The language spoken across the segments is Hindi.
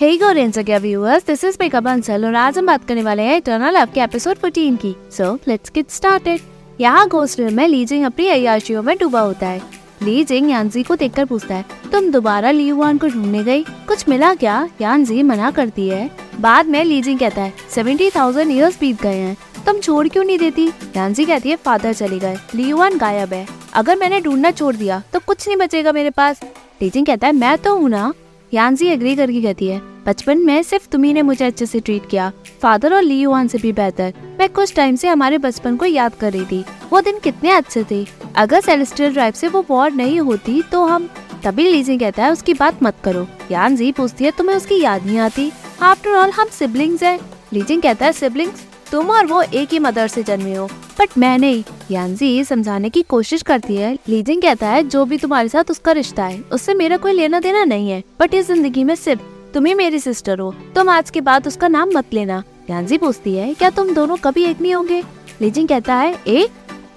हे कोरियन क्या viewers this is makeup Bansal और आज हम बात करने वाले हैं इटर्नल लव के एपिसोड 14 की। सो लेट्स गेट स्टार्टेड यहाँ घोस्ट में लीजिंग अपनी अयाशियों में डूबा होता है। लीजिंग यानजी को देखकर पूछता है, तुम दोबारा लीवान को ढूँढने गई? कुछ मिला क्या? यानजी मना करती है। बाद में लीजिंग कहता है सेवेंटी थाउज़ेंड ईयर्स बीत गए हैं। तुम छोड़ क्यों नहीं देती? यानजी कहती है फादर चले गए। लियुआन गायब है। अगर मैंने ढूंढना छोड़ दिया तो कुछ नहीं बचेगा मेरे पास। लीजिंग कहता है, मैं तो हूँ ना। यानजी एग्री करके कहती है, बचपन में सिर्फ़ तुम्ही ने मुझे अच्छे से ट्रीट किया। फादर और ली युआन से भी बेहतर मैं कुछ टाइम से हमारे बचपन को याद कर रही थी। वो दिन कितने अच्छे थे। अगर सेलेस्टियल ड्राइव से वो वॉर नहीं होती तो हम तभी लीजी कहता है, उसकी बात मत करो। यानजी पूछती है, तुम्हें उसकी याद नहीं आती? आफ्टर ऑल हम सिबलिंग्स हैं। लीजिंग कहता है सिबलिंग्स तुम और वो एक ही मदर से जन्मे हो। बट मैं नहीं। यानजी समझाने की कोशिश करती है। लीजिंग कहता है, जो भी तुम्हारे साथ उसका रिश्ता है, उससे मेरा कोई लेना देना नहीं है। बट इस ज़िंदगी में सिर्फ़ तुम ही मेरी सिस्टर हो। तुम आज के बाद उसका नाम मत लेना। यानजी पूछती है, क्या तुम दोनों कभी एक नहीं होंगे? लीजिंग कहता है एक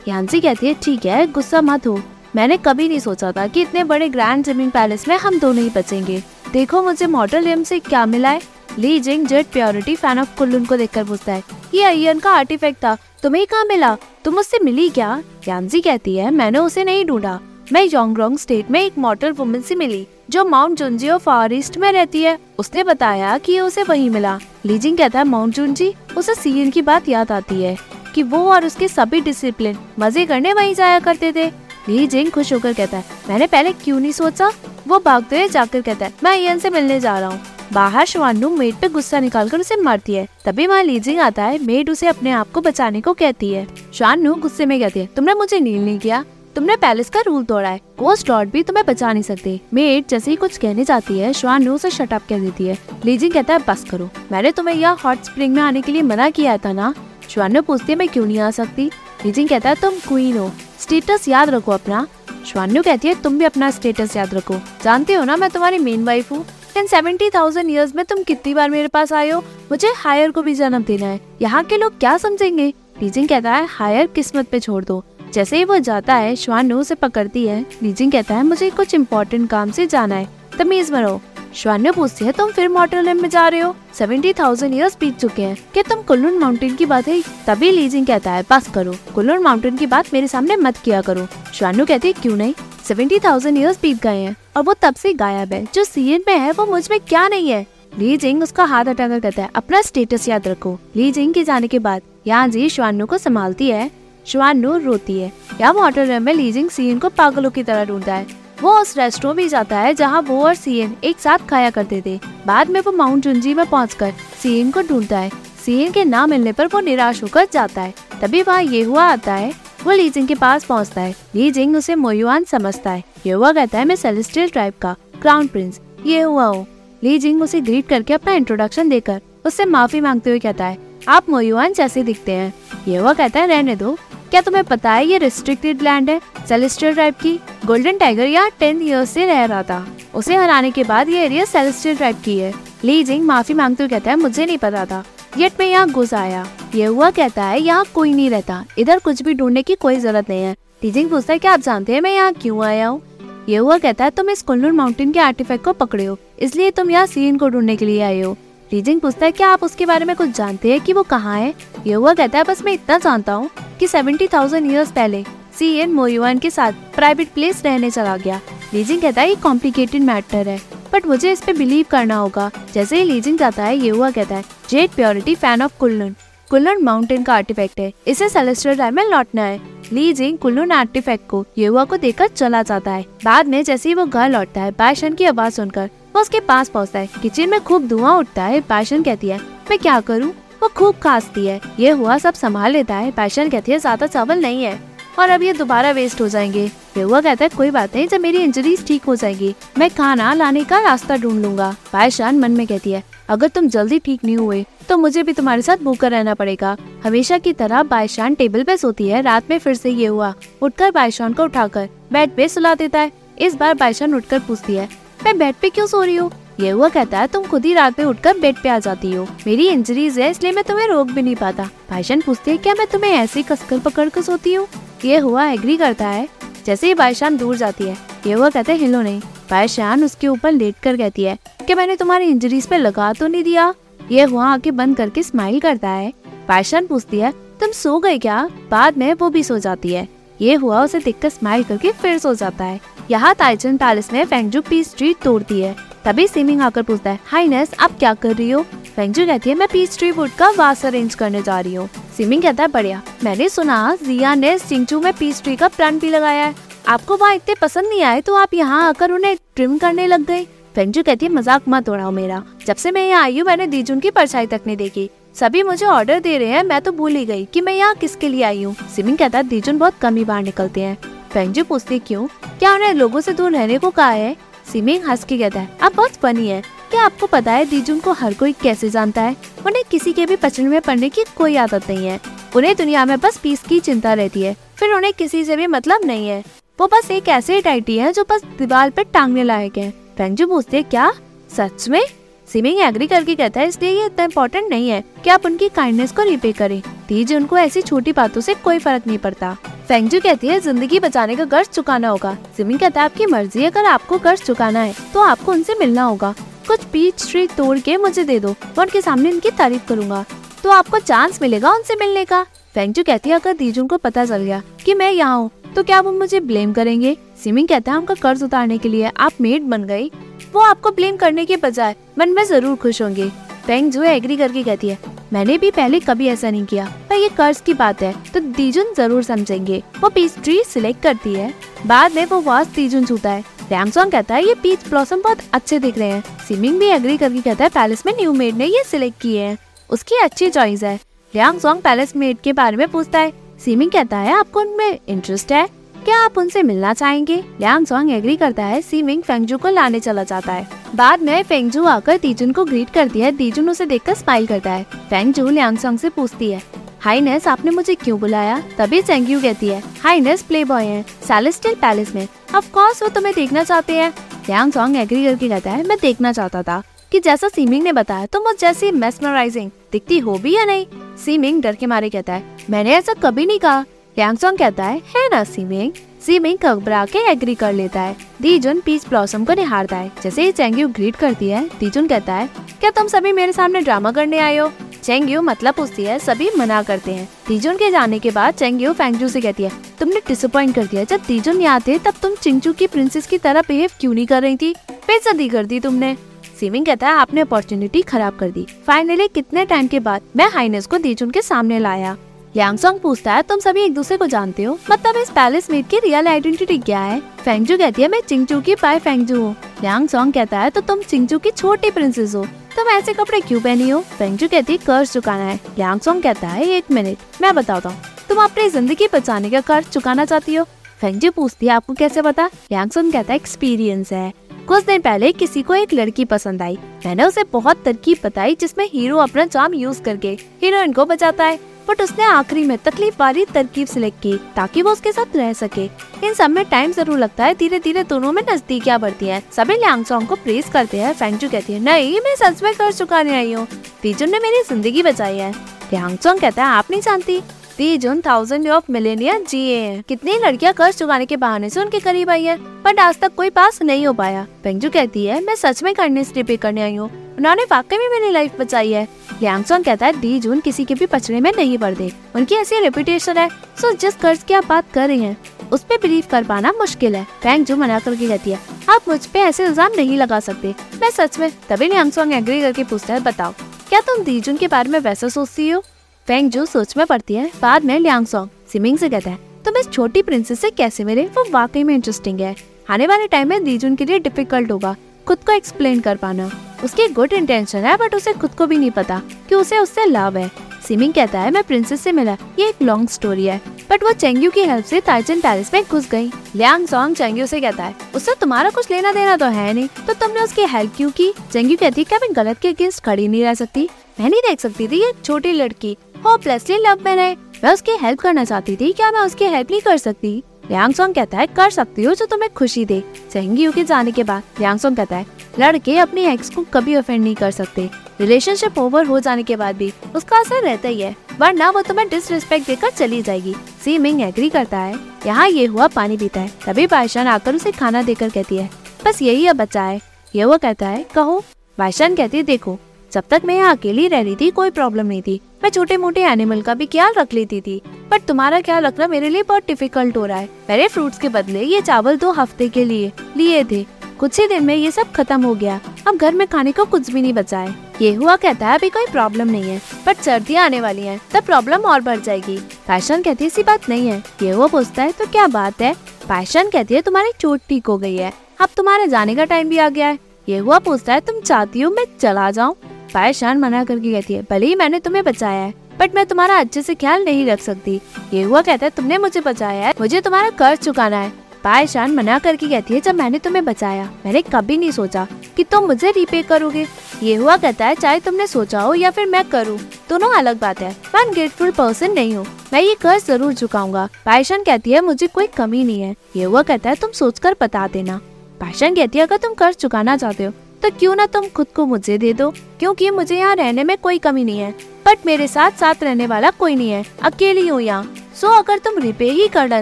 यानजी कहती है, ठीक है, गुस्सा मत हो। मैंने कभी नहीं सोचा था कि इतने बड़े ग्रैंड ज़मीन पैलेस में हम दोनों ही बचेंगे। देखो मुझे मॉडल एम से क्या मिला है। Li Jing jade purity fan of Kunlun को देखकर पूछता है, ये अयन का आर्टिफैक्ट था, तुम्हें कहाँ मिला? तुम उससे मिली क्या? यानजी कहती है, मैंने उसे नहीं ढूंढा। मैं योंगरोंग स्टेट में एक मॉडल वुमन से मिली, जो माउंट जुंजियो फॉर ईस्ट में रहती है। उसने बताया कि उसे वही मिला। लीजिंग कहता है माउंट जुंजी उसे सीएन की बात याद आती है कि वो और उसके सभी डिसिप्लिन मज़े करने वहीं जाया करते थे। लीजिंग खुश होकर कहता है, मैंने पहले क्यों नहीं सोचा? वो भागते हुए जाकर कहता है, मैं इयन से मिलने जा रहा हूँ। बाहर शवानु मेड पे गुस्सा निकालकर उसे मारती है। तभी वहाँ लीजिंग आता है मेड उसे अपने आप को बचाने को कहती है। शानू गुस्से में कहती है, तुमने मुझे नील नहीं किया। तुमने पैलेस का रूल तोड़ा है। गोस्ट लॉर्ड भी तुम्हें बचा नहीं सकते। मेड जैसे ही कुछ कहने जाती है, श्वानु उसे शट अप कह देती है। लीजिंग कहता है, बस करो। मैंने तुम्हें यहाँ हॉट स्प्रिंग में आने के लिए मना किया था ना? श्वानु पूछती है, मैं क्यों नहीं आ सकती? लीजिंग कहता है, तुम क्वीन हो। स्टेटस याद रखो अपना। श्वानु कहती है, तुम भी अपना स्टेटस याद रखो। जानते हो ना, मैं तुम्हारी मेन वाइफ हूँ। इन सेवेंटी थाउज़ेंड ईयर्स में तुम कितनी बार मेरे पास आए हो? मुझे हायर को भी जन्म देना है। यहाँ के लोग क्या समझेंगे? लीजिंग कहता है हायर किस्मत पे छोड़ दो। जैसे ही वो जाता है, श्वानु उसे पकड़ती है। लीजिंग कहता है, मुझे कुछ इम्पोर्टेंट काम से जाना है। तमीज में रहो। श्वानु पूछती है, तुम फिर मॉटरलैंड में जा रहे हो? सेवेंटी थाउज़ेंड ईयर्स बीत चुके हैं। क्या तुम कुल्लून माउंटेन की बात है? तभी लीजिंग कहता है, बस करो। कुल्लून माउंटेन की बात मेरे सामने मत किया करो। श्वानु कहती है, क्यों नहीं? सेवेंटी थाउज़ेंड ईयर्स बीत गए हैं, और वो तब से गायब है। जो सीएन में है, वो मुझमें क्या नहीं है? ली जिंग उसका हाथ हटाकर कहता है, अपना स्टेटस याद रखो। ली जिंग के जाने के बाद, यहाँ जी श्वानु को संभालती है। श्वानु रोती है। या वाटर रूम में लीजिंग सीएन को पागलों की तरह ढूंढता है। वो उस रेस्टोरेंट में जाता है, जहाँ वो और सीएन एक साथ खाया करते थे। बाद में वो माउंट जुंजी में पहुंचकर सीएन को ढूंढता है। सीएन के ना मिलने पर वो निराश होकर जाता है। तभी वहाँ ये हुआ आता है वो लीजिंग के पास पहुँचता है। लीजिंग उसे मोयुआन समझता है। ये हुआ कहता है, मैं सेलेस्टियल ट्राइब का क्राउन प्रिंस ये हुआ हूँ लीजिंग उसे ग्रीट करके अपना इंट्रोडक्शन देकर उससे माफ़ी मांगते हुए कहता है, आप मोयुआन जैसे दिखते हैं। ये हुआ कहता है, रहने दो। क्या तुम्हें पता है ये रिस्ट्रिक्टेड लैंड है? सेलेस्टियल ट्राइब की गोल्डन टाइगर यहाँ टेन ईयर्स से रह रहा था। उसे हराने के बाद ये एरिया सेलेस्टियल ट्राइब की है। लीजिंग माफ़ी मांगते हुए कहता है, मुझे नहीं पता था। येट में यहाँ घुस आया। ये हुआ कहता है, यहाँ कोई नहीं रहता। इधर कुछ भी ढूँढने की कोई ज़रूरत नहीं है। टीजिंग पूछता है, क्या आप जानते हैं मैं यहाँ क्यों आया हूँ? ये हुआ कहता है, तुम इस कुल्लूर माउंटेन के आर्टिफैक्ट को पकड़े हो, इसलिए तुम यहाँ सीन को ढूँढने के लिए आए हो। टीजिंग पूछता है, क्या आप उसके बारे में कुछ जानते हैं कि वो कहाँ है? ये हुआ कहता है, बस मैं इतना जानता हूँ कि सेवेंटी थाउज़ेंड ईयर्स पहले सी एन मोयुआन के साथ प्राइवेट प्लेस रहने चला गया। लीजिंग कहता है, ये कॉम्प्लिकेटेड मैटर है बट मुझे इस पे बिलीव करना होगा। जैसे ही लीजिंग जाता है, ये हुआ कहता है jade purity fan of Kunlun Kunlun mountain का आर्टिफैक्ट है। इसे सेलेस्ट्रियल टाइम में लौटना है। लीजिंग कुल्लून आर्टिफैक्ट को, ये हुआ को देखकर चला जाता है। बाद में जैसे ही वो घर लौटता है बायशन की आवाज़ सुनकर, वो उसके पास पहुँचता है। किचन में खूब धुआँ उठता है बायशन कहती है, मैं क्या करूँ? वो खूब खांसती है। ये हुआ सब संभाल लेता है। पैशन कहती है, ज़्यादा चावल नहीं है और अब ये दोबारा वेस्ट हो जाएँगे। हुआ कहता है कोई बात नहीं, जब मेरी इंजरीज ठीक हो जाएगी, मैं खाना लाने का रास्ता ढूंढ लूँगा। पायशान मन में कहती है, अगर तुम जल्दी ठीक नहीं हुए तो मुझे भी तुम्हारे साथ भूखा रहना पड़ेगा। हमेशा की तरह बायशान टेबल पे सोती है, रात में फिर से ये हुआ। उठकर बायशान को उठाकर बेड पे सुला देता है। इस बार बायशान उठकर पूछती है, मैं बेड पे क्यों सो रही हूँ? ये हुआ कहता है, तुम खुद ही रात में उठकर बेड पे आ जाती हो। मेरी इंजरीज है, इसलिए मैं तुम्हें रोक भी नहीं पाता। भाईशान पूछती है, क्या मैं तुम्हें ऐसे कसकर पकड़ कर सोती हूँ? ये हुआ एग्री करता है। जैसे ही बाईशान दूर जाती है, ये वो कहते हिलो नहीं। बायशान उसके ऊपर लेट कर कहती है क्या मैंने तुम्हारी इंजरीज पे लगा तो नहीं दिया। ये वहाँ आके बंद करके स्माइल करता है। परेशान पूछती है, तुम सो गए क्या? बाद में वो भी सो जाती है। ये हुआ उसे देखकर स्माइल करके फिर सो जाता है। यहाँ ताइचन पैलेस में फेंगजू पीस ट्री तोड़ती है। तभी सिमिंग आकर पूछता है हाईनेस आप क्या कर रही हो? फेंगजू कहती है, मैं पीस ट्री वुड का वास अरेंज करने जा रही हूँ। सिमिंग कहता है, बढ़िया। मैंने सुना जिया ने सिंचू में पीस ट्री का प्लांट भी लगाया है। आपको वहाँ इतने पसंद नहीं आए तो आप यहाँ आकर उन्हें ट्रिम करने लग गए। फेंगजू कहती है, मज़ाक मत उड़ाओ मेरा। जब से मैं यहाँ आई हूँ, मैंने दीजुन की परछाई तक नहीं देखी। सभी मुझे ऑर्डर दे रहे हैं, मैं तो भूल ही गई कि मैं यहाँ किसके लिए आई हूँ। सिमिंग कहता है दीजुन, बहुत कम ही बाहर निकलते हैं। फेंगजू पूछती, क्यों? क्या उन्हें लोगों से दूर रहने को कहा है? सिमिंग हंस के कहता है अब बहुत फनी है। क्या आपको पता है दीजुन को हर कोई कैसे जानता है? उन्हें किसी के भी पचड़े में पड़ने की कोई आदत नहीं है। उन्हें दुनिया में बस पीस की चिंता रहती है, फिर उन्हें किसी से भी मतलब नहीं है। वो बस एक ऐसे टाइटी है जो बस दीवार पर टांगने लायक है। फेंगजू पूछते क्या? सच में? सिमिंग एग्री करके कहता है, इसलिए ये इतना इम्पोर्टेंट नहीं है कि आप उनकी काइंडनेस को रिपे करें। तीज उनको ऐसी छोटी बातों से कोई फ़र्क नहीं पड़ता। फेंगजू कहती है, ज़िंदगी बचाने का कर्ज चुकाना होगा। सिमिंग कहता है, आपकी मर्ज़ी अगर आपको कर्ज चुकाना है तो आपको उनसे मिलना होगा। कुछ पीच ट्री तोड़ के मुझे दे दो, मैं उनके सामने उनकी तारीफ़ करूँगा। तो आपको चांस मिलेगा उनसे मिलने का? फेंगजू कहती है, अगर दीजुन को पता चल गया कि मैं यहाँ हूँ तो क्या वो मुझे ब्लेम करेंगे? सिमिंग कहता है उनका कर्ज उतारने के लिए आप मेड बन गई। वो आपको ब्लेम करने के बजाय, मन में ज़रूर खुश होंगे। फेंग जो एग्री करके कहती है, मैंने भी पहले कभी ऐसा नहीं किया, पर ये कर्ज की बात है तो दीजुन ज़रूर समझेंगे। वो पीस ट्री सिलेक्ट करती है। बाद में वो वास दीजुन छूता है। रैमसोंग कहता है, ये पीच ब्लॉसम बहुत अच्छे दिख रहे हैं। सिमिंग भी एग्री करके कहता है पैलेस में न्यू मेड ने ये सिलेक्ट किए हैं। उसकी अच्छी चॉइस है। लियांग सॉन्ग पैलेस मेड के बारे में पूछता है सिमिंग कहता है, आपको उनमें इंटरेस्ट है? क्या आप उनसे मिलना चाहेंगे? लियांग सॉन्ग एग्री करता है सीमिंग फेंगजू को लाने चला जाता है। बाद में फेंगजू आकर तीजुन को ग्रीट करती है। तीजुन उसे देखकर स्माइल करता है। फेंगजू लियांग सॉन्ग से पूछती है हाईनेस आपने मुझे क्यों बुलाया? तभी चेंग्यू कहती है हाईनेस प्ले बॉय है सेलेस्टियल पैलेस में। ऑफ़ कोर्स वो तुम्हें देखना चाहते हैं। लियांग सॉन्ग एग्री करके कहता है, मैं देखना चाहता था। कि जैसा सीमिंग ने बताया तो उस जैसी मेस्मराइजिंग दिखती हो भी या नहीं? सीमिंग डर के मारे कहता है, मैंने ऐसा कभी नहीं कहा। यांगसोंग कहता है है ना, सीमिंग? सीमिंग घबरा के एग्री कर लेता है। दीजुन पीस ब्लॉसम को निहारता है। जैसे ही चेंग्यू ग्रीट करती है दीजुन कहता है, क्या तुम सभी मेरे सामने ड्रामा करने आए हो? चेंग्यू मतलब पूछती है, सभी मना करते हैं। तीजुन के जाने के बाद चेंग्यू फेंगजू से कहती है, तुमने डिसअपॉइंट कर दिया। जब तीजुन यहाँ थे तब तुम चिंचू की प्रिंसेस की तरह बिहेव क्यों नहीं कर रही थी? बेइज्जती कर दी तुमने। सीमिंग कहता है, आपने अपॉर्चुनिटी खराब कर दी। फाइनली कितने टाइम के बाद मैं हाइनेस को दीजुन के सामने लाया। यांगसोंग पूछता है, तुम सभी एक दूसरे को जानते हो? मतलब इस पैलेस मेट की रियल आइडेंटिटी क्या है? फेंगजू कहती है, मैं चिंगचू की पाए फेंगजू हूँ। यांगसोंग कहता है तो तुम चिंगचू की छोटी प्रिंसेस हो। तुम ऐसे कपड़े क्यों पहनी हो? फेंगजू कहती है कर्ज चुकाना है। यांगसोंग कहता है, एक मिनट मैं बताता हूँ। तुम अपनी ज़िंदगी बचाने का कर्ज चुकाना चाहती हो? फेंगजू पूछती है, आपको कैसे पता? यांगसोंग कहता है एक्सपीरियंस है। कुछ दिन पहले किसी को एक लड़की पसंद आई। मैंने उसे बहुत तरकीब बताई जिसमें हीरो अपना चाम यूज़ करके हीरोइन को बचाता है बट उसने आखिरी में तकलीफ़ वाली तरकीब सिलेक्ट की ताकि वो उसके साथ रह सके। इन सब में टाइम ज़रूर लगता है धीरे धीरे दोनों में नजदीकियाँ बढ़ती हैं। सभी लियांग सॉन्ग को प्रेस करते हैं फेंगजू कहती है, नहीं, मैं सच में कर चुकाने आई हूँ। तीजुन ने मेरी ज़िंदगी बचाई है। लियांग सॉन्ग कहता है, आप नहीं जानती? तीजुन थाउज़ेंड ऑफ़ मिलेनियर जिए हैं। कितनी लड़कियाँ कर्ज चुकाने के बहाने से उनके करीब आई है बट आज तक कोई पास नहीं हो पाया। पेंगजू कहती है, मैं सच में करने से पे करने आई हूँ। उन्होंने वाकई में मेरी लाइफ बचाई है। लियांगसोंग कहता है डी जून किसी के भी पचड़े में नहीं पड़ते। उनकी ऐसी रेपुटेशन है। सो जिस कर्ज की आप बात कर रही हैं, उस पे बिलीव कर पाना मुश्किल है। फैंग जो मना करके कहती है, आप मुझ पे ऐसे इल्ज़ाम नहीं लगा सकते। मैं सच में तभी लियांगसोंग एग्री करके पूछता है, बताओ, क्या तुम दीजुन के बारे में वैसा सोचती हो? फेंग जो सोच में पड़ती है। बाद में लियांग सॉन्ग सिमिंग से कहता है, तुम इस छोटी प्रिंसेस से कैसे मिले? वो वाकई में इंटरेस्टिंग है। आने वाले टाइम में दीजुन के लिए डिफ़िकल्ट होगा। खुद को एक्सप्लेन कर पाना। उसकी गुड इंटेंशन है बट उसे खुद को भी नहीं पता कि उसे उससे लाभ है। सिमिंग कहता है, मैं प्रिंसेस से मिला। ये एक लॉन्ग स्टोरी है। बट वो चेंग्यू की हेल्प से ताइचन पैलेस में घुस गई। लियांग सॉन्ग चेंग्यू से कहता है उससे तुम्हारा कुछ लेना देना तो है नहीं। तो तुमने उसकी हेल्प क्यों की? चेंग्यू कहती है क्या मैं गलत के अगेंस्ट खड़ी नहीं रह सकती। मैं नहीं देख सकती थी ये छोटी लड़की। होपलेसली लव में रहे। मैं उसकी हेल्प करना चाहती थी, क्या मैं उसकी हेल्प नहीं कर सकती? लियांग सॉन्ग कहता है, कर सकती हो जो तुम्हें खुशी दे। चेंगी के जाने के बाद लियांग सॉन्ग कहता है, लड़के अपनी एक्स को कभी ऑफेंड नहीं कर सकते। रिलेशनशिप ओवर हो जाने के बाद भी उसका असर रहता ही है, वरना वो तुम्हें डिसरिस्पेक्ट देकर चली जाएगी। सी मिंग एग्री करता है। यहाँ ये हुआ, पानी पीता है। तभी पायशान आकर उसे खाना देकर कहती है, बस यही अब बच्चा है। ये वो कहता है, कहो। बाईशान कहती है, देखो जब तक मैं यहाँ अकेली रह रही थी, कोई प्रॉब्लम नहीं थी। मैं छोटे मोटे एनिमल का भी ख्याल रख लेती थी। पर तुम्हारा ख्याल रखना मेरे लिए बहुत डिफ़िकल्ट हो रहा है। मेरे फ्रूट्स के बदले ये चावल दो हफ़्ते के लिए लिए थे। कुछ ही दिन में ये सब खत्म हो गया। अब घर में खाने को कुछ भी नहीं बचा है। ये हुआ कहता है, अभी कोई प्रॉब्लम नहीं है बट सर्दियाँ आने वाली हैं, तब प्रॉब्लम और बढ़ जाएगी। फ़ैशन कहती है, ऐसी बात नहीं है। ये हुआ पूछता है तो क्या बात है? फ़ैशन कहती है, तुम्हारी चोट ठीक हो गई है। अब तुम्हारे जाने का टाइम भी आ गया है। ये हुआ पूछता है, तुम चाहती हो मैं चला जाऊँ? फ़ैशन मना करके कहती है, भले ही मैंने तुम्हें बचाया है बट मैं तुम्हारा अच्छे से ख्याल नहीं रख सकती। ये हुआ कहता है, तुमने मुझे बचाया है, मुझे तुम्हारा कर्ज चुकाना है। पायशान मना करके कहती है, जब मैंने तुम्हें बचाया, मैंने कभी नहीं सोचा कि तुम मुझे रीपे करोगे। ये हुआ कहता है, चाहे तुमने सोचा हो या फिर मैं करूँ, दोनों अलग बात है। मैं अनग्रेटफुल पर्सन नहीं हूँ, मैं ये कर्ज ज़रूर चुकाऊँगा। पायशान कहती है, मुझे कोई कमी नहीं है। ये हुआ कहता है, तुम सोच कर बता देना। पायशान कहती है, अगर तुम कर्ज चुकाना चाहते हो तो क्यों ना तुम खुद को मुझे दे दो? क्योंकि मुझे यहाँ रहने में कोई कमी नहीं है। बट मेरे साथ साथ रहने वाला कोई नहीं है। अकेली हूँ यहाँ। सो अगर तुम रिपे ही करना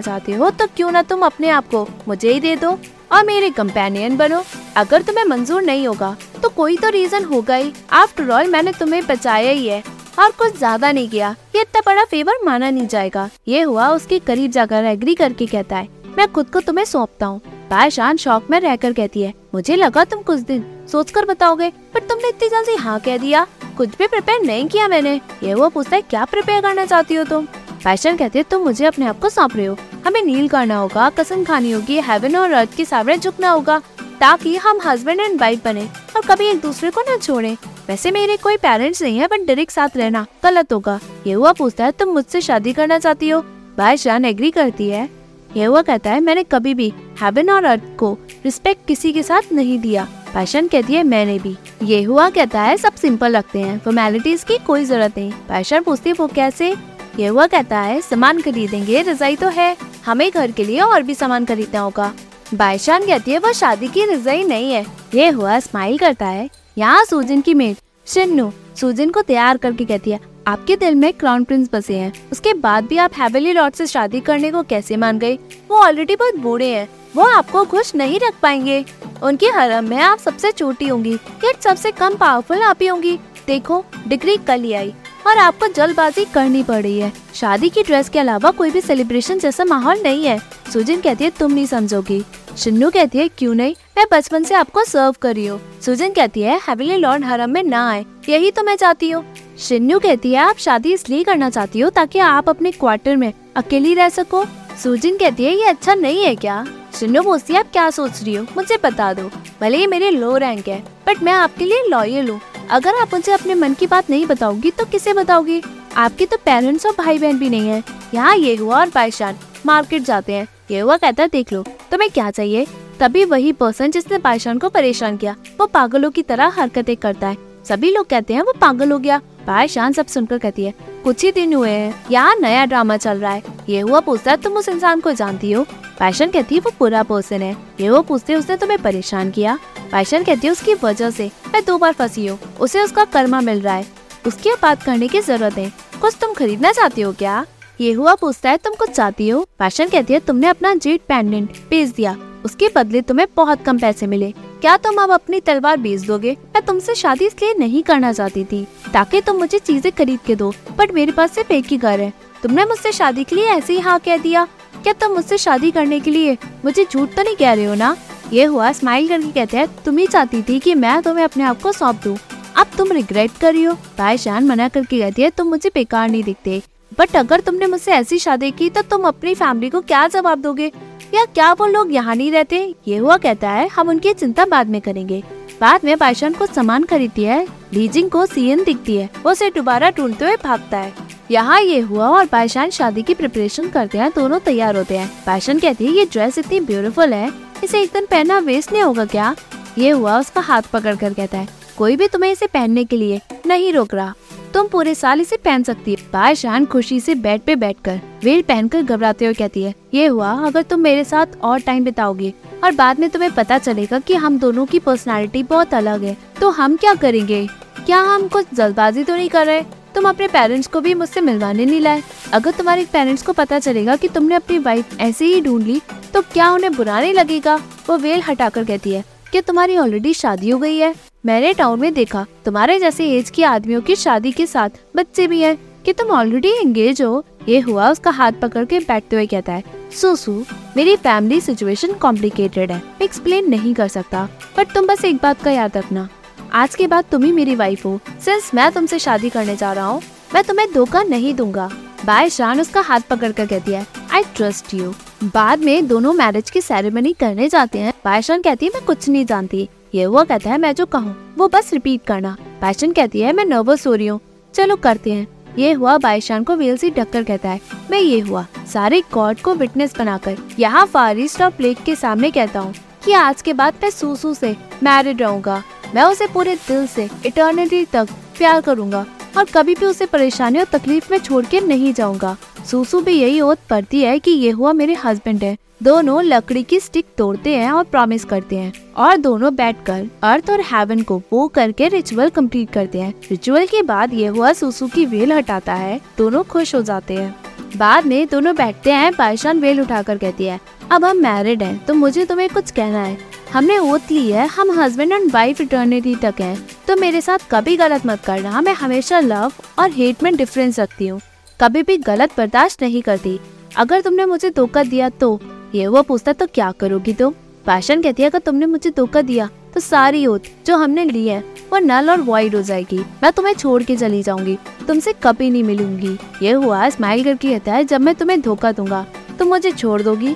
चाहते हो तो क्यों ना तुम अपने आप को मुझे ही दे दो और मेरे कंपेनियन बनो। अगर तुम्हें मंजूर नहीं होगा तो कोई तो रीजन होगा ही। आफ्टर ऑल मैंने तुम्हें बचाया ही है। और कुछ ज़्यादा नहीं किया। ये इतना बड़ा फेवर माना नहीं जाएगा। ये हुआ उसके करीब जाकर एग्री करके कहता है, मैं खुद को तुम्हें सौंपता हूँ। पायशान शौक में रहकर कहती है मुझे लगा तुम कुछ दिन सोच कर बताओगे, पर तुमने इतनी जल्दी हाँ कह दिया। कुछ भी प्रिपेयर नहीं किया मैंने। ये वो पूछता है, क्या प्रिपेयर करना चाहती हो तुम? पैशन कहती है, तुम मुझे अपने आप को सौंप रहे हो। हमें नील करना होगा, कसम खानी होगी हेवन और अर्थ के सामने झुकना होगा, ताकि हम हस्बैंड एंड वाइफ बने और कभी एक दूसरे को न छोड़े। वैसे मेरे कोई पेरेंट्स नहीं है बट डायरेक्ट साथ रहना गलत होगा। ये हुआ पूछता है, तुम मुझसे शादी करना चाहती हो? भाई शान एग्री करती है। ये हुआ कहता है, मैंने कभी भी हेवन और अर्थ को रिस्पेक्ट किसी के साथ नहीं दिया। पैशन कहती है, मैंने भी। ये हुआ कहता है, सब सिंपल रखते हैं फॉर्मेलिटीज की कोई ज़रूरत नहीं। पैशन पूछती है, वो कैसे? ये हुआ कहता है, सामान खरीदेंगे, रजाई तो है। हमें घर के लिए और भी सामान खरीदना होगा। बायशान कहती है, वो शादी की रजाई नहीं है। ये हुआ स्माइल करता है, यहाँ सूजन की मेट, शिन्नू। सूजन को तैयार करके कहती है आपके दिल में क्राउन प्रिंस बसे हैं। उसके बाद भी आप हैवेली लॉर्ड से शादी करने को कैसे मान गए? वो ऑलरेडी बहुत बूढ़े हैं। वो आपको खुश नहीं रख पाएँगे। उनके हरम में आप सबसे छोटी होंगी। यट सबसे कम पावरफुल आप ही होंगी। देखो डिग्री कल ही आई और आपको जल्दबाजी करनी पड़ रही है। शादी की ड्रेस के अलावा कोई भी सेलिब्रेशन जैसा माहौल नहीं है। सुजिन कहती है, तुम नहीं समझोगी। शिन्नू कहती है, क्यों नहीं? मैं बचपन से आपको सर्व कर रही हूँ। सुजन कहती है हेविली लॉर्ड हरम में ना आए। यही तो मैं चाहती हूँ। शिन्नू कहती है, आप शादी इसलिए करना चाहती हो ताकि आप अपने क्वार्टर में अकेली रह सको। सुजिन कहती है, ये अच्छा नहीं है क्या? शिन्नू पूछती है, आप क्या सोच रही हो? मुझे बता दो। भले ही मेरे लो रैंक है बट मैं आपके लिए लॉयल हूँ। अगर आप मुझे अपने मन की बात नहीं बताओगी तो किसे बताओगी? आपके तो पेरेंट्स और भाई बहन भी नहीं है। यहाँ ये हुआ और बाईशान मार्केट जाते हैं। ये हुआ, कहता है, देख लो, तुम्हें क्या चाहिए? तभी वही पर्सन जिसने बाईशान को परेशान किया, वो पागलों की तरह हरकतें करता है। सभी लोग कहते हैं, वो पागल हो गया। बाईशान सब सुनकर कहती है, कुछ ही दिन हुए हैं यहाँ नया ड्रामा चल रहा है, ये हुआ पूछता है तुम उस इंसान को जानती हो? पैशन कहती है, वो पूरा पर्सन है, ये वो पूछते उसने तुम्हें परेशान किया? पैशन कहती है, उसकी वजह से, मैं दो बार फंसी हूँ, उसे उसका कर्मा मिल रहा है, उसकी बात करने की ज़रूरत है, कुछ तुम खरीदना चाहती हो क्या? ये हुआ पूछता है, तुम कुछ चाहती हो? पैशन कहती है, तुमने अपना जेट पेंडेंट बेच दिया, उसके बदले तुम्हें बहुत कम पैसे मिले क्या तुम अब अपनी तलवार बेच दोगे? मैं तुमसे शादी इसलिए नहीं करना चाहती थी। ताकि तुम मुझे चीज़ें खरीद के दो बट मेरे पास सिर्फ़ एक ही घर है। तुमने मुझसे शादी के लिए ऐसे ही हाँ कह दिया। क्या तुम मुझसे शादी करने के लिए मुझे झूठ तो नहीं कह रहे हो ना? ये हुआ स्माइल करके कहते हैं, तुम ही चाहती थी कि मैं तुम्हें अपने आप को सौंप दूँ। अब तुम रिग्रेट कर रही हो। शान मना करके कहती है, तुम मुझे बेकार नहीं दिखते। बट अगर तुमने मुझसे ऐसी शादी की तो तुम अपनी फैमिली को क्या जवाब दोगे? या क्या वो लोग यहाँ नहीं रहते? ये हुआ कहता है, हम उनकी चिंता बाद में करेंगे। बाद में पायशान को सामान खरीदती है, लीजिंग को सीएन दिखती है। वो उसे दोबारा ढूंढते हुए भागता है। यहाँ ये हुआ और पायशान शादी की प्रिपरेशन करते हैं, दोनों तैयार होते हैं। पायशान कहती है, ये ड्रेस इतनी ब्यूटीफुल है, इसे एक दिन पहनना वेस्ट नहीं होगा क्या? ये हुआ, उसका हाथ पकड़ कर कहता है, कोई भी तुम्हें इसे पहनने के लिए नहीं रोक रहा। तुम पूरे साल इसे पहन सकती है। पायशान खुशी से बेड पे बैठकर वेल पहनकर घबराते हुए कहती है, ये हुआ अगर तुम मेरे साथ और टाइम बिताओगे और बाद में तुम्हें पता चलेगा कि हम दोनों की पर्सनालिटी बहुत अलग है तो हम क्या करेंगे? क्या हम कुछ जल्दबाजी तो नहीं कर रहे? तुम अपने पेरेंट्स को भी मुझसे मिलवाने नहीं लाए। अगर तुम्हारे पेरेंट्स को पता चलेगा कि तुमने अपनी वाइफ ऐसे ही ढूंढ ली तो क्या उन्हें बुरा नहीं लगेगा? वो वेल हटाकर कहती है कि तुम्हारी ऑलरेडी शादी हो गई है। मैंने टाउन में देखा, तुम्हारे जैसे एज के आदमियों की शादी के साथ बच्चे भी हैं, कि तुम ऑलरेडी एंगेज हो, ये हुआ उसका हाथ पकड़ के बैठते हुए कहता है, सुसु, मेरी फैमिली सिचुएशन कॉम्प्लिकेटेड है मैं एक्सप्लेन नहीं कर सकता पर तुम बस एक बात का याद रखना, आज के बाद तुम ही मेरी वाइफ हो सिंस मैं तुमसे शादी करने जा रहा हूँ, मैं तुम्हें धोखा नहीं दूँगा। बाय शान उसका हाथ पकड़ कर कहती है आई ट्रस्ट यू बाद में दोनों मैरिज की सेरेमनी करने जाते हैं बायशान कहती है, मैं कुछ नहीं जानती ये वो कहता है, मैं जो कहूँ, वो बस रिपीट करना। पैशन कहती है, मैं नर्वस हो रही हूँ। चलो करते हैं। ये हुआ, बाईशान को वेल से ढककर कहता है, मैं ये हुआ, सारे कोर्ट को विटनेस बनाकर, यहाँ फारिस्ट ऑफ़ लेक के सामने कहता हूँ कि आज के बाद मैं सूसू से मैरिड रहूँगा। मैं उसे पूरे दिल से इटर्निटी तक प्यार करूँगा और कभी भी उसे परेशानी और तकलीफ़ में छोड़ के नहीं जाऊँगा। सूसू भी यही ओत पड़ती है कि ये हुआ मेरे हस्बैंड है। दोनों लकड़ी की स्टिक तोड़ते हैं और प्रॉमिस करते हैं। और दोनों बैठकर अर्थ और हेवन को वो करके रिचुअल कंप्लीट करते हैं। रिचुअल के बाद ये हुआ सूसू की वेल हटाता है। दोनों खुश हो जाते हैं। बाद में दोनों बैठते हैं पायशान वेल उठाकर कहती है, अब हम मैरिड हैं तो मुझे तुम्हें कुछ कहना है। हमने ओत ली है, हम हस्बैंड एंड वाइफ इटर्निटी तक हैं। तो मेरे साथ कभी गलत मत करना, मैं हमेशा लव और हेट में डिफरेंस रखती हूँ। कभी भी गलत बर्दाश्त नहीं करती। अगर तुमने मुझे धोखा दिया तो ये वो पूछता तो क्या करोगी तुम? पैशन कहती है, अगर तुमने मुझे धोखा दिया तो सारी ओत जो हमने ली है, वो नल और वाइड हो जाएगी। मैं तुम्हें छोड़ के चली जाऊँगी। तुमसे कभी नहीं मिलूँगी। ये हुआ स्माइल करके कहता है, जब मैं तुम्हें धोखा दूँगा, तुम मुझे छोड़ दोगी?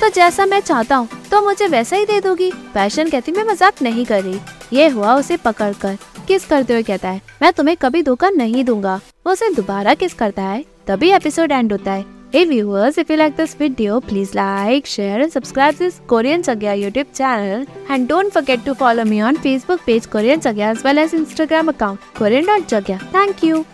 तो जैसा मैं चाहता हूँ तो मुझे वैसा ही दे दोगी। पैशन कहती, मैं मज़ाक नहीं कर रही। ये हुआ उसे पकड़ कर किस करते हुए कहता है मैं तुम्हें कभी धोखा नहीं दूँगा वो उसे दोबारा किस करता है तभी एपिसोड एंड होता है Hey viewers, if you like this video, please like, share and subscribe this Korean Chagya YouTube channel. And don't forget to follow me on Facebook page Korean Chagya as well as Instagram account Korean.Jagya. Thank you.